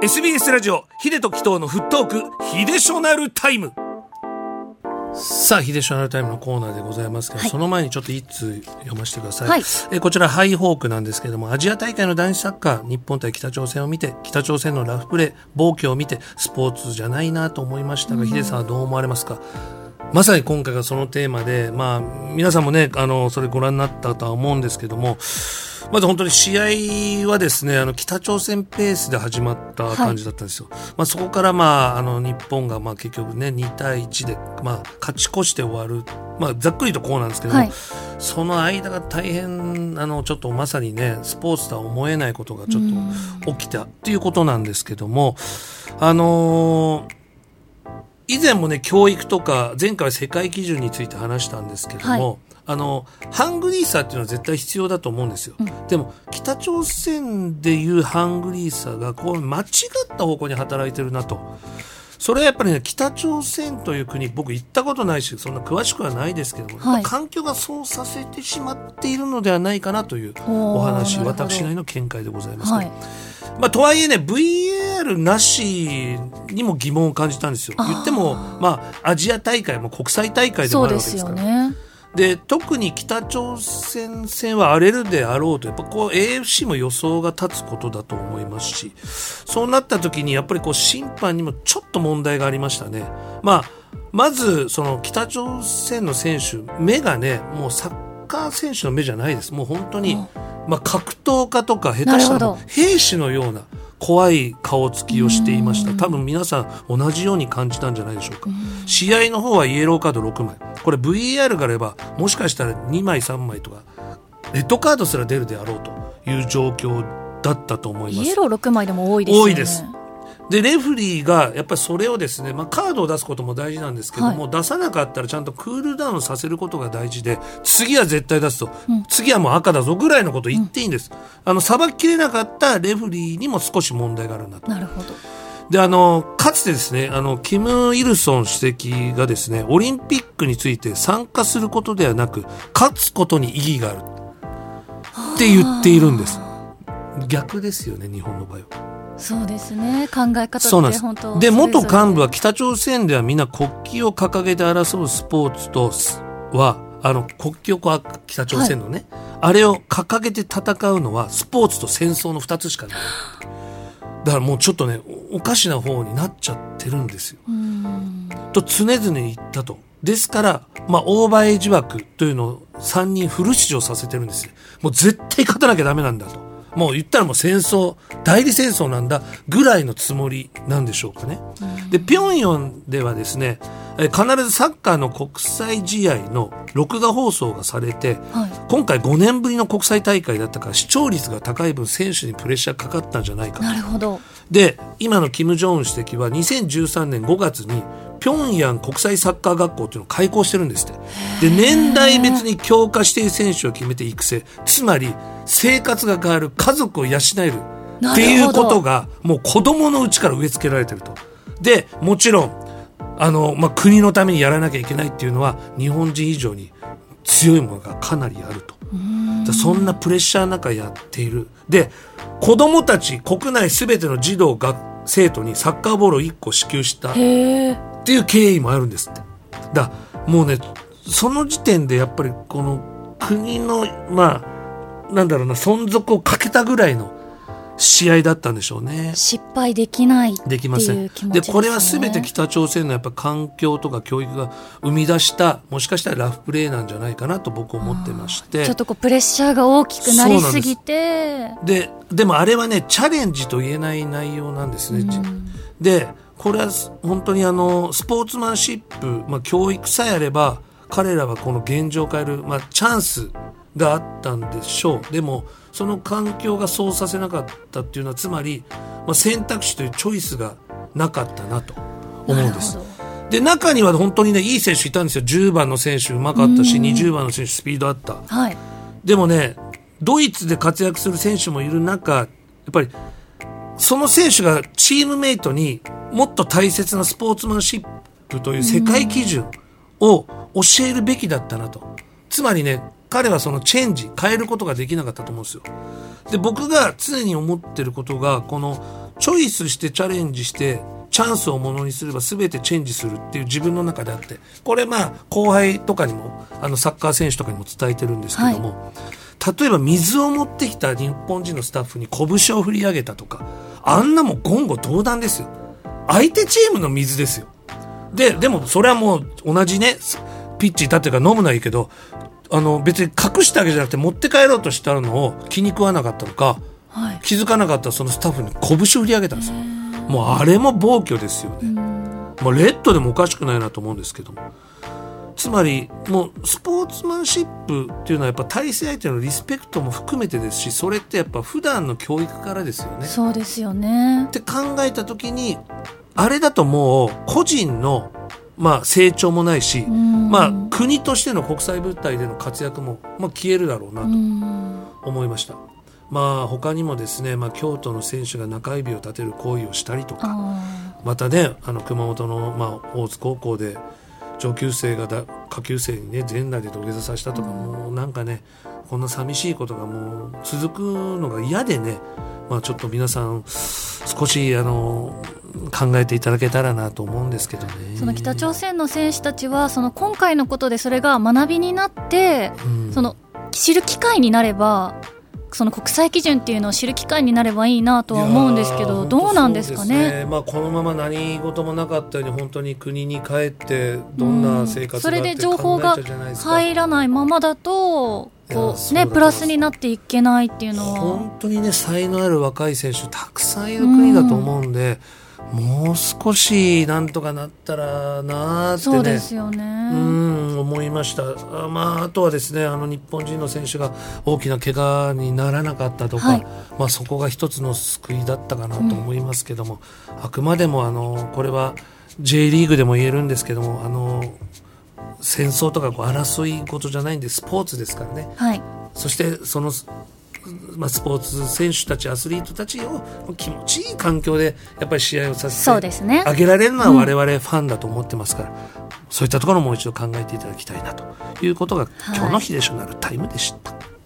SBS ラジオヒデとキトのフットークヒデショナルタイム。さあ、ヒデショナルタイムのコーナーでございますけど、はい、その前にちょっと一通読ませてください。はい、えこちら、ハイホークなんですけども、アジア大会の男子サッカー、日本対北朝鮮を見て、北朝鮮のラフプレー、暴挙を見て、スポーツじゃないなと思いましたが、ヒデさんはどう思われますか？まさに今回がそのテーマで、まあ、皆さんもね、あの、それご覧になったとは思うんですけども、まず本当に試合はですね、あの、北朝鮮ペースで始まった感じだったんですよ。はい、まあ、そこからまあ、あの、日本がまあ結局ね、2対1で、まあ、勝ち越して終わる。まあ、ざっくりとこうなんですけども、はい、その間が大変、あの、ちょっとまさにね、スポーツとは思えないことがちょっと起きたっていうことなんですけども、あのー以前もね教育とか前回は世界基準について話したんですけども、はい、あのハングリーさっていうのは絶対必要だと思うんですよ、うん、でも北朝鮮でいうハングリーさがこう間違った方向に働いてるなと。それはやっぱりね北朝鮮という国僕行ったことないしそんな詳しくはないですけども、はい、環境がそうさせてしまっているのではないかなというお話私なりの見解でございます、はい、まあ、とはいえね VAR なしにも疑問を感じたんですよ。言っても、まあ、アジア大会も国際大会でもあるわけですから。で特に北朝鮮戦は荒れるであろうとやっぱこう AFC も予想が立つことだと思いますしそうなった時にやっぱりこう審判にもちょっと問題がありましたね。まあまずその北朝鮮の選手目がねもうサッカー選手の目じゃないです。もう本当に、まあ、格闘家とか下手したら兵士のような怖い顔つきをしていました。多分皆さん同じように感じたんじゃないでしょうか。試合の方はイエローカード6枚。これ VAR があればもしかしたら2枚3枚とかレッドカードすら出るであろうという状況だったと思います。イエロー6枚でも多いです、ね、多いですでレフリーがやっぱりそれをですね、まあ、カードを出すことも大事なんですけども、はい、出さなかったらちゃんとクールダウンさせることが大事で次は絶対出すと、うん、次はもう赤だぞぐらいのことを言っていいんです、うん、あの裁ききれなかったレフリーにも少し問題があるんだと。なるほど。で、あの、かつてですね、あの、キム・イルソン主席がですね、オリンピックについて参加することではなく、勝つことに意義があるって言っているんです。逆ですよね、日本の場合は。そうですね考え方って本当で元幹部は北朝鮮ではみんな国旗を掲げて争うスポーツとはあの国旗をこう北朝鮮のね、はい、あれを掲げて戦うのはスポーツと戦争の2つしかないだからもうちょっとねおかしな方になっちゃってるんですよ。と常々言ったと。ですから、まあ、オーバーエイジ枠というのを3人フル出場させてるんですよ。もう絶対勝たなきゃダメなんだと。もう言ったらもう戦争代理戦争なんだぐらいのつもりなんでしょうかね。で平壌ではですね必ずサッカーの国際試合の録画放送がされて、はい、今回5年ぶりの国際大会だったから視聴率が高い分選手にプレッシャーかかったんじゃないかなるほど。で今の金正恩主席は2013年5月に平壌国際サッカー学校っていうのを開校してるんですってで年代別に強化している選手を決めて育成つまり生活が変わる家族を養えるっていうことがもう子供のうちから植え付けられてると。でもちろんあの、まあ、国のためにやらなきゃいけないっていうのは日本人以上に強いものがかなりあると。そんなプレッシャーの中やっている。で子供たち国内すべての児童学生徒にサッカーボールを1個支給したっていう経緯もあるんですって。だもうねその時点でやっぱりこの国のまあなんだろうな、存続をかけたぐらいの試合だったんでしょうね。失敗できないできません。で、ね、これは全て北朝鮮のやっぱ環境とか教育が生み出した、もしかしたらラフプレーなんじゃないかなと僕思ってまして。ちょっとこうプレッシャーが大きくなりすぎて。でで、もあれはね、チャレンジと言えない内容なんですね。で、これは本当にあの、スポーツマンシップ、まあ教育さえあれば、彼らはこの現状を変える、まあチャンスがあったんでしょう。でもその環境がそうさせなかったっていうのはつまり、まあ、選択肢というチョイスがなかったなと思うんです。で中には本当にねいい選手いたんですよ。10番の選手うまかったし20番の選手スピードあった、はい、でもねドイツで活躍する選手もいる中やっぱりその選手がチームメイトにもっと大切なスポーツマンシップという世界基準を教えるべきだったなと。つまりね彼はそのチェンジ変えることができなかったと思うんですよ。で僕が常に思ってることがこのチョイスしてチャレンジしてチャンスをものにすれば全てチェンジするっていう自分の中であってこれまあ後輩とかにもあのサッカー選手とかにも伝えてるんですけども、はい、例えば水を持ってきた日本人のスタッフに拳を振り上げたとかあんなも言語道断ですよ相手チームの水ですよででもそれはもう同じねピッチ立ってるから飲むのはいいけどあの別に隠したわけじゃなくて持って帰ろうとしたのを気に食わなかったのか、はい、気づかなかったそのスタッフに拳を振り上げたんですよ。もうあれも暴挙ですよね。まあ、レッドでもおかしくないなと思うんですけども。つまりもうスポーツマンシップっていうのはやっぱ対戦相手のリスペクトも含めてですしそれってやっぱ普段の教育からですよね。そうですよねって考えた時にあれだともう個人のまあ成長もないし、まあ国としての国際舞台での活躍も、まあ、消えるだろうなと思いました。まあ他にもですね、まあ、京都の選手が中指を立てる行為をしたりとかまたねあの熊本の、まあ、大津高校で上級生がだ下級生にね全裸で土下座させたとか、もうなんかねこんな寂しいことがもう続くのが嫌でね、まあ、ちょっと皆さん少しあの考えていただけたらなと思うんですけどね。その北朝鮮の選手たちはその今回のことでそれが学びになって、うん、その知る機会になればその国際基準っていうのを知る機会になればいいなとは思うんですけどどうなんですかね、ね、まあ、このまま何事もなかったように本当に国に帰ってどんな生活がそれで情報が入らないままだとこうねプラスになっていけないっていうのは。本当にね才能ある若い選手たくさんいる国だと思うんで。もう少しなんとかなったらなってね。そうですよね。うん思いました。まああとはですねあの日本人の選手が大きな怪我にならなかったとか、はい、まあそこが一つの救いだったかなと思いますけども、うん、あくまでもあのこれは J リーグでも言えるんですけどもあの戦争とかこう争い事じゃないんでスポーツですからね、はい、そしてそのまあ、スポーツ選手たちアスリートたちを気持ちいい環境でやっぱり試合をさせてあげられるのは我々ファンだと思ってますから、うん、そういったところもう一度考えていただきたいなということが、今日のヒデショナルタイムでした。